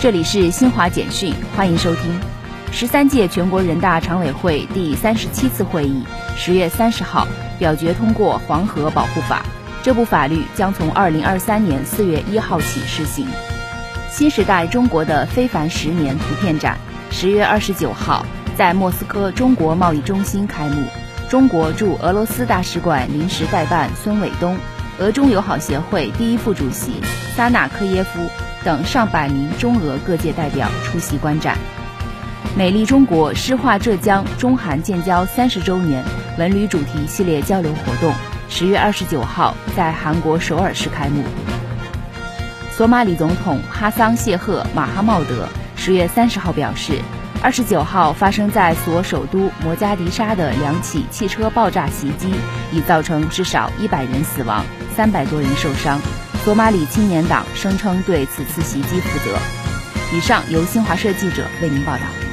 这里是新华简讯，欢迎收听。十三届全国人大常委会第三十七次会议十月三十号表决通过《黄河保护法》，这部法律将从二零二三年四月一号起施行。新时代中国的非凡十年图片展十月二十九号在莫斯科中国贸易中心开幕，中国驻俄罗斯大使馆临时代办孙伟东、俄中友好协会第一副主席萨纳科耶夫。等上百名中俄各界代表出席观展。美丽中国诗画浙江中韩建交三十周年文旅主题系列交流活动，十月二十九号在韩国首尔市开幕。索马里总统哈桑谢赫马哈茂德十月三十号表示，二十九号发生在索首都摩加迪沙的两起汽车爆炸袭击，已造成至少一百人死亡，三百多人受伤。索马里青年党声称对此次袭击负责。以上由新华社记者为您报道。